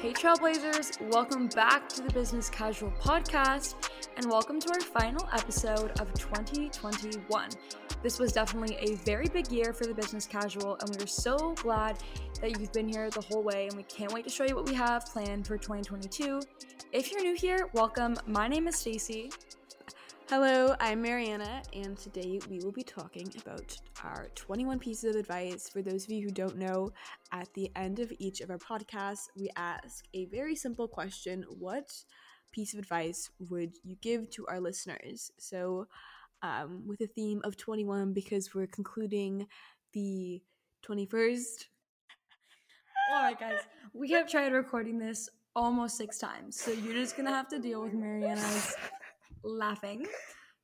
Hey, Trailblazers, welcome back to the Business Casual Podcast, and welcome to our final episode of 2021. This was definitely a very big year for the Business Casual, and we are so glad that you've been here the whole way, and we can't wait to show you what we have planned for 2022. If you're new here, welcome. My name is Stacy. Hello, I'm Marianna, and today we will be talking about our 21 pieces of advice. For those of you who don't know, at the end of each of our podcasts, we ask a very simple question What piece of advice would you give to our listeners? So, um, with a theme of 21, because we're concluding the 21st. All right, guys, we have tried recording this almost six times, so you're just gonna have to deal with Marianna's laughing.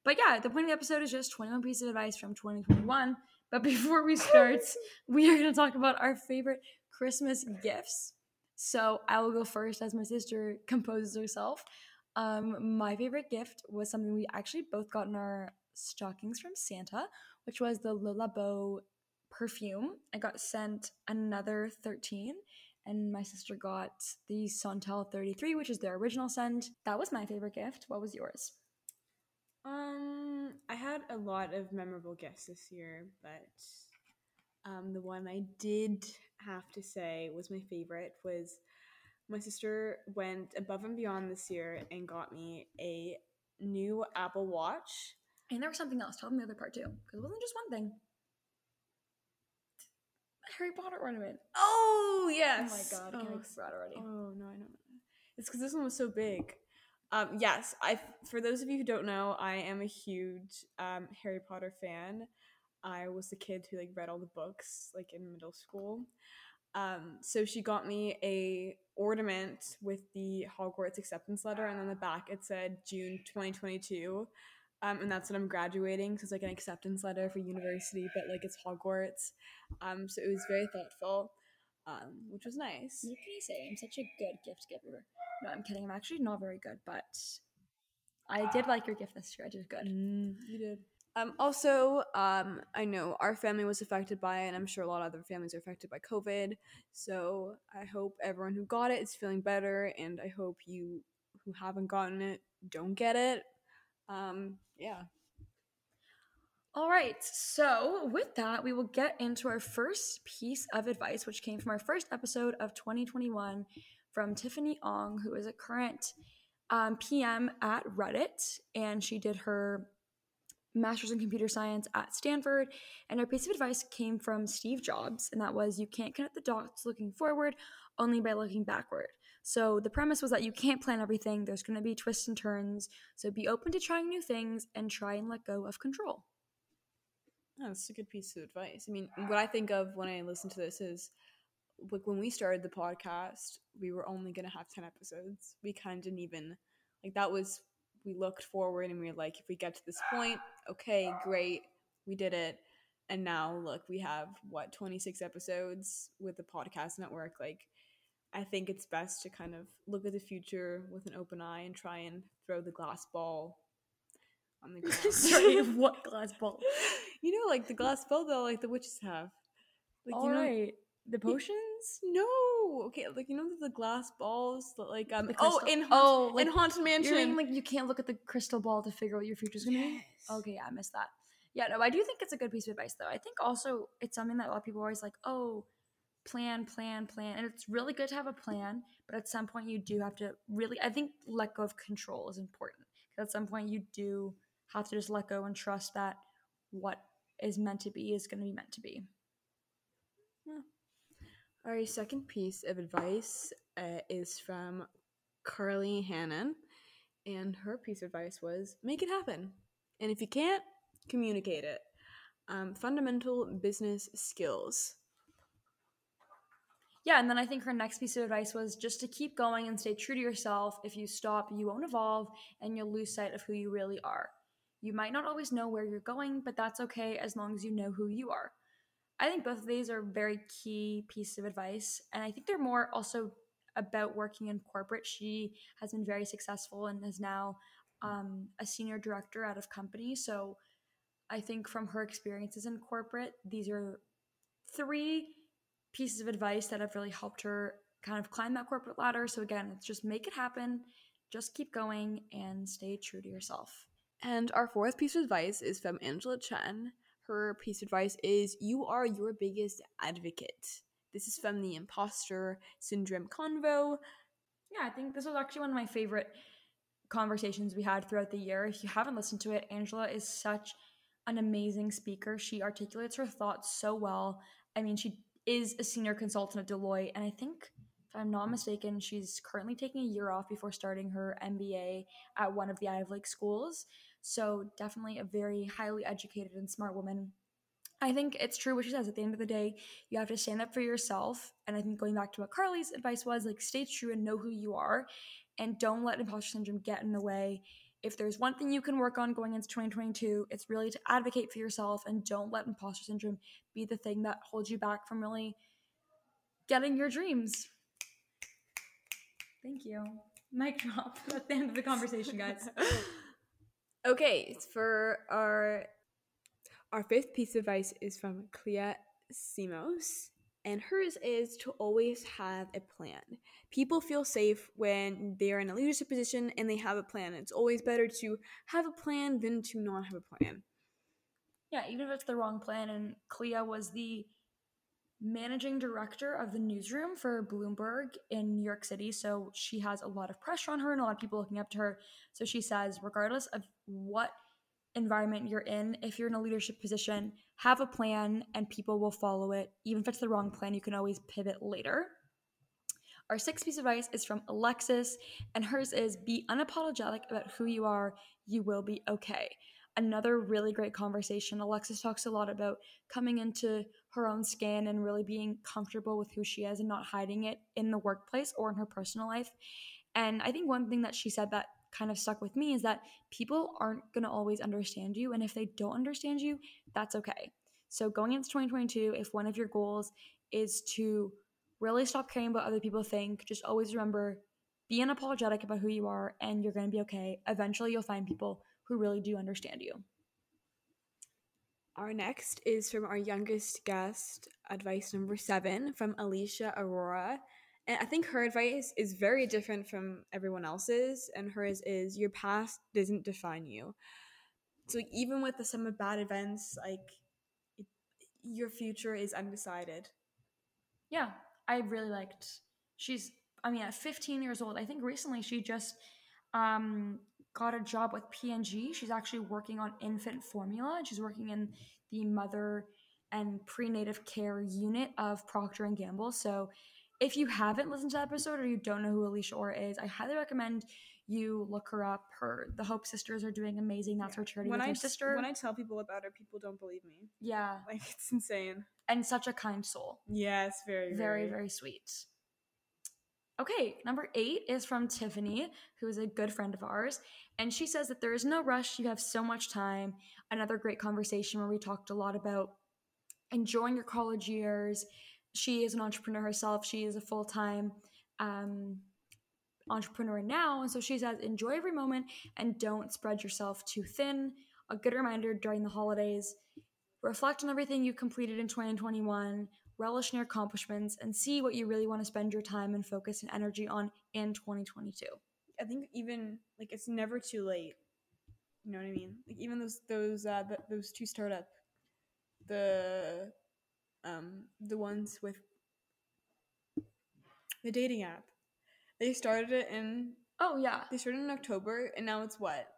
But yeah, the point of the episode is just 21 pieces of advice from 2021. But before we start, we are going to talk about our favorite Christmas gifts. So I will go first as my sister composes herself. Um, my favorite gift was something we actually both got in our stockings from Santa, which was the Le Labo perfume. I got sent another 13 and my sister got the Santal 33, which is their original scent. That was my favorite gift. What was yours? Um, I had a lot of memorable guests this year, but um, the one I did have to say was my favorite was my sister went above and beyond this year and got me a new Apple Watch. And there was something else. Tell them the other part too, because it wasn't just one thing. Harry Potter ornament. Oh yes! Oh my god, I can't Oh, already. Oh no, I know. It's because this one was so big. Um, yes, I. For those of you who don't know, I am a huge um, Harry Potter fan. I was the kid who like read all the books like in middle school. Um, so she got me a ornament with the Hogwarts acceptance letter, and on the back it said June twenty twenty two. Um, and that's when I'm graduating, so it's like an acceptance letter for university, but like it's Hogwarts. Um, so it was very thoughtful, um, which was nice. What can I say? I'm such a good gift giver. No, I'm kidding. I'm actually not very good, but I did like your gift this year. I did good. Mm, you did. Um, also, um, I know our family was affected by it, and I'm sure a lot of other families are affected by COVID. So I hope everyone who got it is feeling better, and I hope you who haven't gotten it don't get it. Um, yeah. All right. So, with that, we will get into our first piece of advice, which came from our first episode of 2021 from Tiffany Ong, who is a current um, PM at Reddit, and she did her master's in computer science at Stanford. And her piece of advice came from Steve Jobs, and that was you can't connect the dots looking forward, only by looking backward. So the premise was that you can't plan everything. There's going to be twists and turns. So be open to trying new things and try and let go of control. Oh, that's a good piece of advice. I mean, what I think of when I listen to this is like when we started the podcast, we were only going to have 10 episodes. We kind of didn't even, like, that was, we looked forward and we were like, if we get to this point, okay, great, we did it. And now, look, we have what, 26 episodes with the podcast network. Like, I think it's best to kind of look at the future with an open eye and try and throw the glass ball on the ground. Sorry, what glass ball? you know, like the glass ball that like the witches have. Like All you know, right. The potions? No, okay, like you know the glass balls that like um oh in Haunt, oh, like, in Haunted Mansion. Like you can't look at the crystal ball to figure out what your future's gonna be? Okay, yeah, I missed that. Yeah, no, I do think it's a good piece of advice though. I think also it's something that a lot of people are always like, oh, plan, plan, plan. And it's really good to have a plan, but at some point you do have to really I think let go of control is important. Because at some point you do have to just let go and trust that what is meant to be is gonna be meant to be. Our second piece of advice uh, is from Carly Hannon, and her piece of advice was make it happen. And if you can't, communicate it. Um, fundamental business skills. Yeah, and then I think her next piece of advice was just to keep going and stay true to yourself. If you stop, you won't evolve and you'll lose sight of who you really are. You might not always know where you're going, but that's okay as long as you know who you are. I think both of these are very key pieces of advice, and I think they're more also about working in corporate. She has been very successful and is now um, a senior director out of company. So I think from her experiences in corporate, these are three pieces of advice that have really helped her kind of climb that corporate ladder. So again, it's just make it happen, just keep going and stay true to yourself. And our fourth piece of advice is from Angela Chen. Her piece of advice is You are your biggest advocate. This is from the Imposter Syndrome Convo. Yeah, I think this was actually one of my favorite conversations we had throughout the year. If you haven't listened to it, Angela is such an amazing speaker. She articulates her thoughts so well. I mean, she is a senior consultant at Deloitte, and I think, if I'm not mistaken, she's currently taking a year off before starting her MBA at one of the Ivy League schools. So, definitely a very highly educated and smart woman. I think it's true what she says. At the end of the day, you have to stand up for yourself. And I think going back to what Carly's advice was, like stay true and know who you are, and don't let imposter syndrome get in the way. If there's one thing you can work on going into 2022, it's really to advocate for yourself and don't let imposter syndrome be the thing that holds you back from really getting your dreams. Thank you. Mic drop at the end of the conversation, guys. okay, for our our fifth piece of advice is from Clea Simos, and hers is to always have a plan. People feel safe when they're in a leadership position and they have a plan. It's always better to have a plan than to not have a plan. Yeah, even if it's the wrong plan. And Clea was the managing director of the newsroom for Bloomberg in New York City. So she has a lot of pressure on her and a lot of people looking up to her. So she says, regardless of what environment you're in, if you're in a leadership position, have a plan and people will follow it. Even if it's the wrong plan, you can always pivot later. Our sixth piece of advice is from Alexis, and hers is be unapologetic about who you are. You will be okay. Another really great conversation. Alexis talks a lot about coming into her own skin and really being comfortable with who she is and not hiding it in the workplace or in her personal life. And I think one thing that she said that kind of stuck with me is that people aren't going to always understand you. And if they don't understand you, that's okay. So, going into 2022, if one of your goals is to really stop caring about other people think, just always remember be unapologetic about who you are and you're going to be okay. Eventually, you'll find people who really do understand you. Our next is from our youngest guest, advice number seven from Alicia Aurora. And I think her advice is very different from everyone else's, and hers is your past doesn't define you. So even with the sum of bad events, like it, your future is undecided. Yeah, I really liked. She's, I mean, at 15 years old, I think recently she just um, got a job with P&G. She's actually working on infant formula, and she's working in the mother and prenatal care unit of Procter and Gamble. So if you haven't listened to that episode or you don't know who Alicia Aurora is, I highly recommend you look her up. Her the Hope Sisters are doing amazing. That's yeah. her charity when with I, her sister. When I tell people about her, people don't believe me. Yeah, like it's insane. And such a kind soul. Yes, very, very, very, very sweet. Okay, number eight is from Tiffany, who is a good friend of ours. And she says that there is no rush. You have so much time. Another great conversation where we talked a lot about enjoying your college years, she is an entrepreneur herself. She is a full time um, entrepreneur now. And so she says, enjoy every moment and don't spread yourself too thin. A good reminder during the holidays reflect on everything you completed in 2021, relish in your accomplishments, and see what you really want to spend your time and focus and energy on in 2022. I think even like it's never too late. You know what I mean? Like even those those uh, those two startup, the um, the ones with the dating app. They started it in oh yeah, they started in October, and now it's what?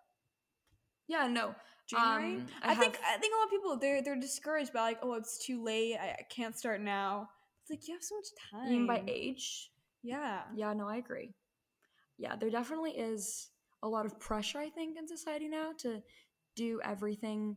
Yeah, no. January. Um, I, I have... think I think a lot of people they're they're discouraged by like, oh, it's too late. I, I can't start now. It's like you have so much time. You mean by age? Yeah. Yeah. No, I agree. Yeah, there definitely is a lot of pressure. I think in society now to do everything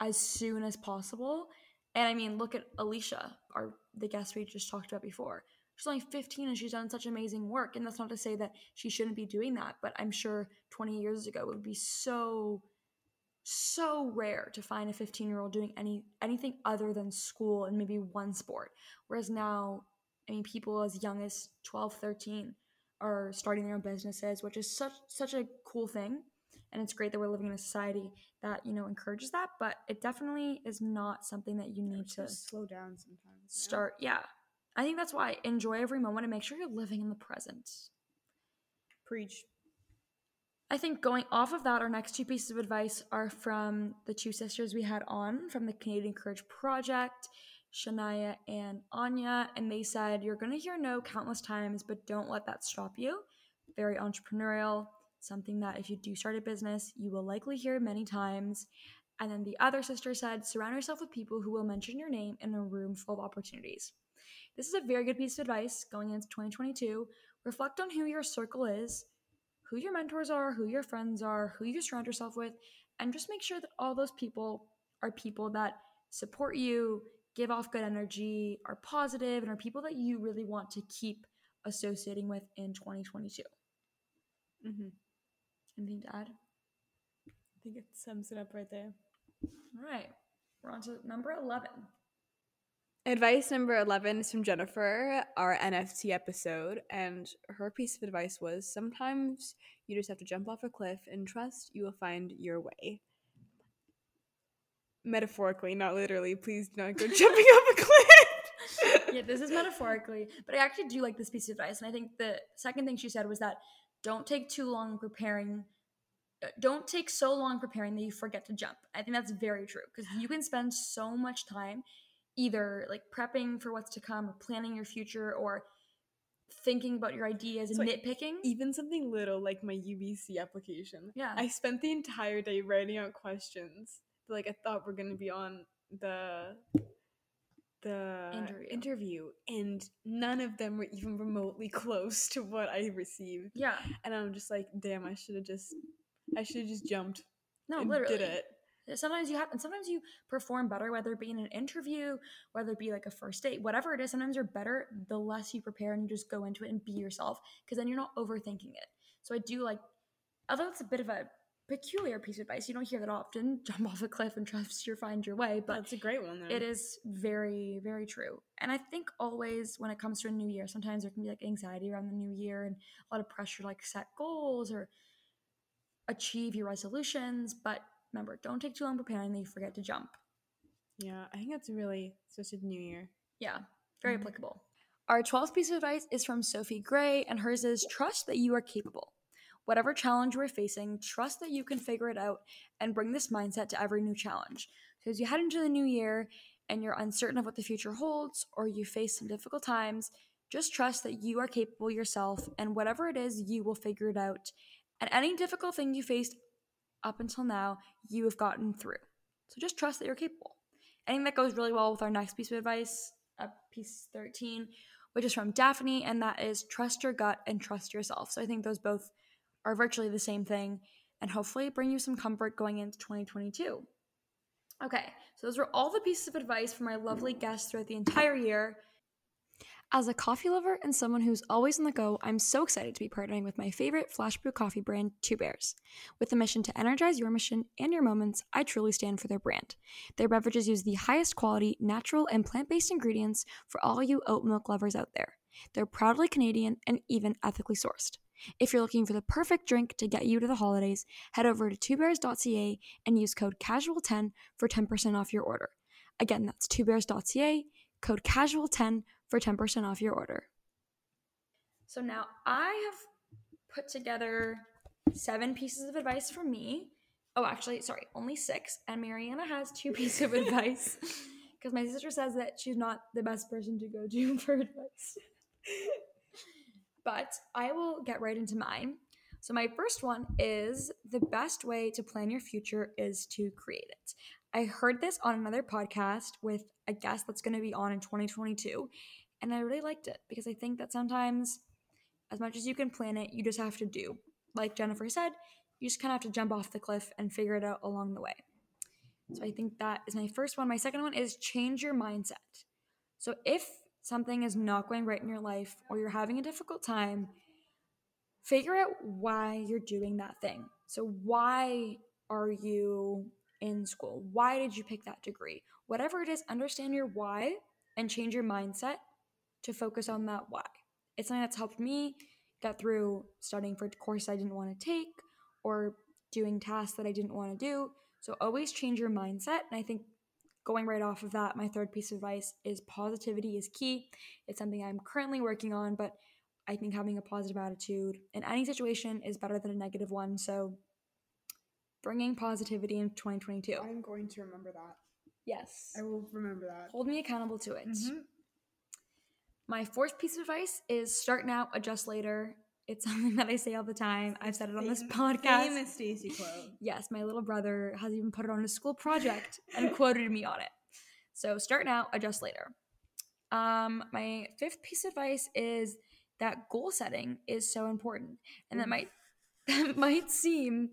as soon as possible, and I mean, look at Alicia, our the guest we just talked about before. She's only 15 and she's done such amazing work. And that's not to say that she shouldn't be doing that, but I'm sure 20 years ago it would be so so rare to find a 15 year old doing any anything other than school and maybe one sport whereas now i mean people as young as 12 13 are starting their own businesses which is such such a cool thing and it's great that we're living in a society that you know encourages that but it definitely is not something that you need to slow down sometimes start yeah I think that's why enjoy every moment and make sure you're living in the present. Preach. I think going off of that, our next two pieces of advice are from the two sisters we had on from the Canadian Courage Project, Shania and Anya. And they said, You're going to hear no countless times, but don't let that stop you. Very entrepreneurial, something that if you do start a business, you will likely hear many times. And then the other sister said, Surround yourself with people who will mention your name in a room full of opportunities. This is a very good piece of advice going into 2022. Reflect on who your circle is who your mentors are, who your friends are, who you surround yourself with, and just make sure that all those people are people that support you, give off good energy, are positive, and are people that you really want to keep associating with in 2022. Mm-hmm. Anything to add? I think it sums it up right there. All right, we're on to number 11. Advice number 11 is from Jennifer, our NFT episode, and her piece of advice was sometimes you just have to jump off a cliff and trust you will find your way. Metaphorically, not literally. Please do not go jumping off a cliff. yeah, this is metaphorically, but I actually do like this piece of advice. And I think the second thing she said was that don't take too long preparing. uh, Don't take so long preparing that you forget to jump. I think that's very true because you can spend so much time either like prepping for what's to come or planning your future or thinking about your ideas and So, nitpicking. Even something little like my UBC application. Yeah. I spent the entire day writing out questions that like I thought were gonna be on the the Interview. interview, and none of them were even remotely close to what I received. yeah. And I'm just like, damn, I should have just I should have just jumped No, and literally. did it. Sometimes you have, and sometimes you perform better, whether it be in an interview, whether it be like a first date, whatever it is. Sometimes you're better the less you prepare and you just go into it and be yourself, because then you're not overthinking it. So I do like, although it's a bit of a peculiar piece of advice, you don't hear that often. Jump off a cliff and trust you'll find your way, but That's a great one though. it is very, very true. And I think always when it comes to a new year, sometimes there can be like anxiety around the new year and a lot of pressure to like set goals or achieve your resolutions. But remember, don't take too long preparing that you forget to jump. Yeah, I think that's really such a new year. Yeah, very Mhm. applicable. Our 12th piece of advice is from Sophie Gray, and hers is trust that you are capable. Whatever challenge you are facing, trust that you can figure it out and bring this mindset to every new challenge. So, as you head into the new year and you're uncertain of what the future holds or you face some difficult times, just trust that you are capable yourself and whatever it is, you will figure it out. And any difficult thing you faced up until now, you have gotten through. So, just trust that you're capable. I think that goes really well with our next piece of advice, uh, piece 13, which is from Daphne, and that is trust your gut and trust yourself. So I think those both are virtually the same thing and hopefully bring you some comfort going into 2022. Okay, so those were all the pieces of advice from our lovely guests throughout the entire year. As a coffee lover and someone who's always on the go, I'm so excited to be partnering with my favorite flash brew coffee brand, Two Bears. With the mission to energize your mission and your moments, I truly stand for their brand. Their beverages use the highest quality, natural, and plant based ingredients for all you oat milk lovers out there. They're proudly Canadian and even ethically sourced. If you're looking for the perfect drink to get you to the holidays, head over to twobears.ca and use code CASUAL10 for 10% off your order. Again, that's twobears.ca, code CASUAL10 for 10% off your order. So now I have put together seven pieces of advice from me. Oh, actually, sorry, only six. And Marianna has two pieces of advice because my sister says that she's not the best person to go to for advice. but I will get right into mine. So, my first one is the best way to plan your future is to create it. I heard this on another podcast with a guest that's going to be on in 2022, and I really liked it because I think that sometimes, as much as you can plan it, you just have to do. Like Jennifer said, you just kind of have to jump off the cliff and figure it out along the way. So I think that is my first one. My second one is change your mindset. So if something is not going right in your life or you're having a difficult time, figure out why you're doing that thing. So why are you in school? Why did you pick that degree? Whatever it is, understand your why and change your mindset to focus on that why. It's something that's helped me get through studying for a course I didn't want to take or doing tasks that I didn't want to do. So always change your mindset. And I think going right off of that, my third piece of advice is positivity is key. It's something I'm currently working on, but I think having a positive attitude in any situation is better than a negative one. So, bringing positivity in 2022. I'm going to remember that. Yes. I will remember that. Hold me accountable to it. Mhm. My fourth piece of advice is start now, adjust later. It's something that I say all the time. I've said it on this podcast. Famous Stacy quote. Yes, my little brother has even put it on a school project and quoted me on it. So start now, adjust later. Um, my fifth piece of advice is that goal setting is so important, and that might that might seem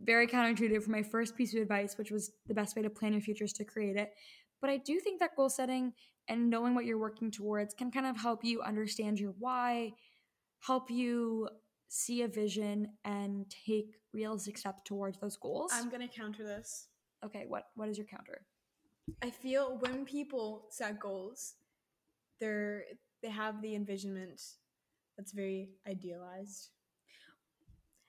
very counterintuitive for my first piece of advice, which was the best way to plan your future is to create it. But I do think that goal setting and knowing what you're working towards can kind of help you understand your why, help you see a vision and take realistic steps towards those goals. I'm gonna counter this. okay, what what is your counter? I feel when people set goals, they're they have the envisionment that's very idealized,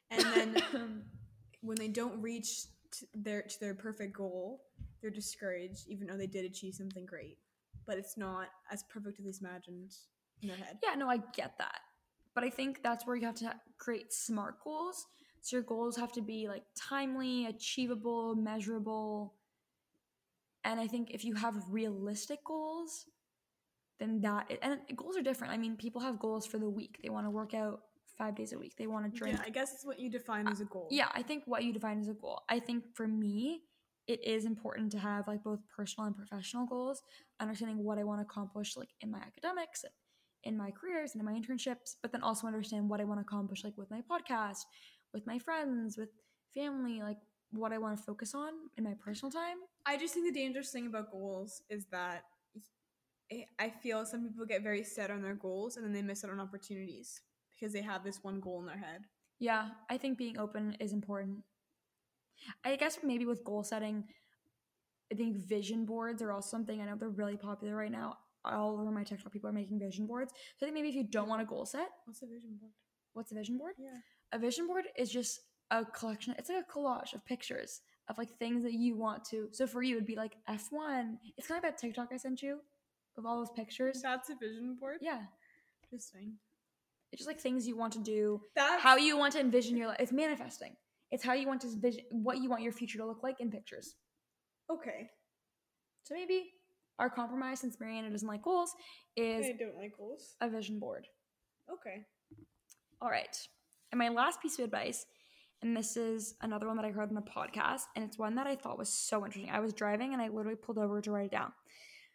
and then when they don't reach their to their perfect goal, they're discouraged, even though they did achieve something great, but it's not as perfect as they imagined in their head. yeah, no, I get that. But I think that's where you have to create smart goals. So your goals have to be like timely, achievable, measurable. And I think if you have realistic goals, then that and goals are different. I mean, people have goals for the week. They want to work out 5 days a week. They want to drink Yeah, I guess it's what you define uh, as a goal. yeah i think what you define as a goal i think for me it is important to have like both personal and professional goals understanding what i want to accomplish like in my academics and in my careers and in my internships but then also understand what i want to accomplish like with my podcast with my friends with family like what i want to focus on in my personal time I just think the dangerous thing about goals is that I- eh, I feel some people get very set on their goals and then they miss out on opportunities because they have this one goal in their head. yeah i think being open is important i guess maybe with goal setting i think vision boards are also something i know they're really popular right now all over my tiktok people are making vision boards so i think maybe if you don't want a goal set What's a vision board? what's a vision board Yeah. a vision board is just a collection it's like a collage of pictures of like things that you want to so for you it'd be like f1 it's kind of like that tiktok i sent you of all those pictures That's a vision board? yeah Interesting. It's just like things you want to do That's how you want to envision your life. It's manifesting. It's how you want to envision what you want your future to look like in pictures. okay. So maybe our compromise, since Marianna doesn't like goals, is I don't like goals. a vision board. Okay. All right. And my last piece of advice, and this is another one that I heard on a podcast, and it's one that I thought was so interesting. I was driving and I literally pulled over to write it down.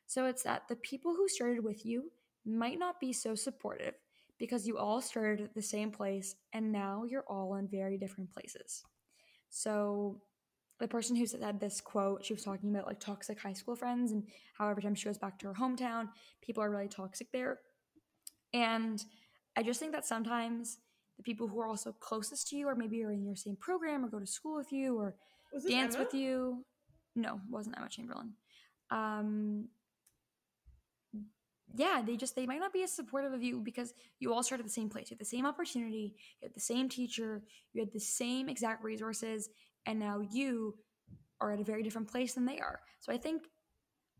So it's that the people who started with you might not be so supportive because you all started at the same place and now you're all in very different places. So the person who said this quote, she was talking about like toxic high school friends and how every time she goes back to her hometown, people are really toxic there. And I just think that sometimes the people who are also closest to you, or maybe are in your same program, or go to school with you, or dance Emma? with you. No, wasn't Emma Chamberlain. Um, yeah, they just they might not be as supportive of you because you all started at the same place. You had the same opportunity, you had the same teacher, you had the same exact resources, and now you are at a very different place than they are. So I think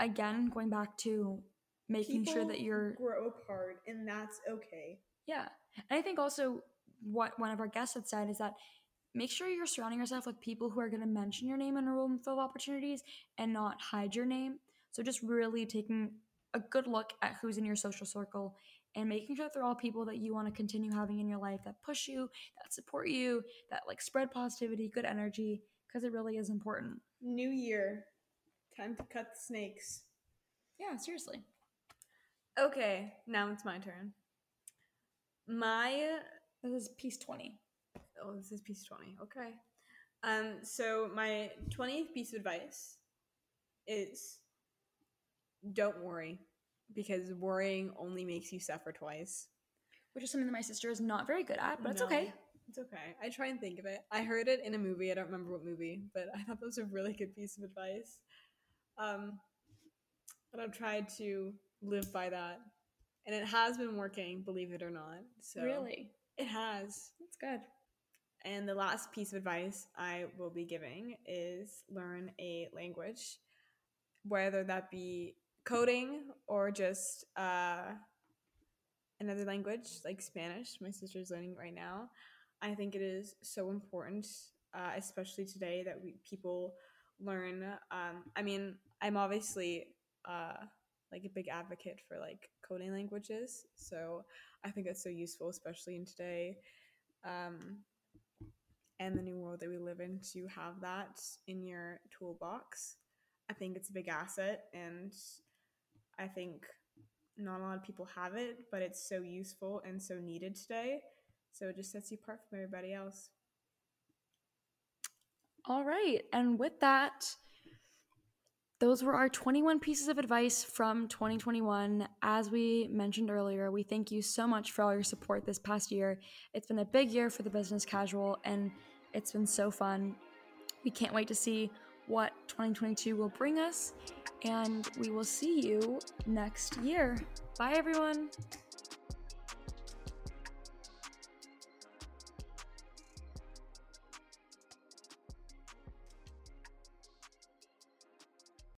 again, going back to making sure that you're grow apart, and that's okay. yeah. And I think also what one of our guests had said is that make sure you're surrounding yourself with people who are going to mention your name in a room full of opportunities and not hide your name. So just really taking a good look at who's in your social circle and making sure that they're all people that you want to continue having in your life that push you, that support you, that like spread positivity, good energy, because it really is important. New year. Time to cut the snakes. Yeah, seriously. Okay, now it's my turn. My This is piece 20. oh, this is piece twenty. Okay. Um, so my twentieth piece of advice is don't worry because worrying only makes you suffer twice. Which is something that my sister is not very good at, but it's okay. It's okay. I try and think of it. I heard it in a movie. I don't remember what movie, but I thought that was a really good piece of advice. Um, and I've tried to live by that, and it has been working, believe it or not. So Really? it has. That's good. And the last piece of advice I will be giving is learn a language. whether that be coding or just uh, another language like Spanish. My sister's learning right now. I think it is so important, uh, especially today, that we people learn. Um, I mean, I'm obviously uh, like a big advocate for like coding languages, so I think it's so useful, especially in today. Um, and the new world that we live in to have that in your toolbox. I think it's a big asset and I think not a lot of people have it, but it's so useful and so needed today. So it just sets you apart from everybody else. All right. And with that, those were our 21 pieces of advice from 2021. As we mentioned earlier, we thank you so much for all your support this past year. It's been a big year for the business casual, and it's been so fun. We can't wait to see what 2022 will bring us, and we will see you next year. Bye, everyone.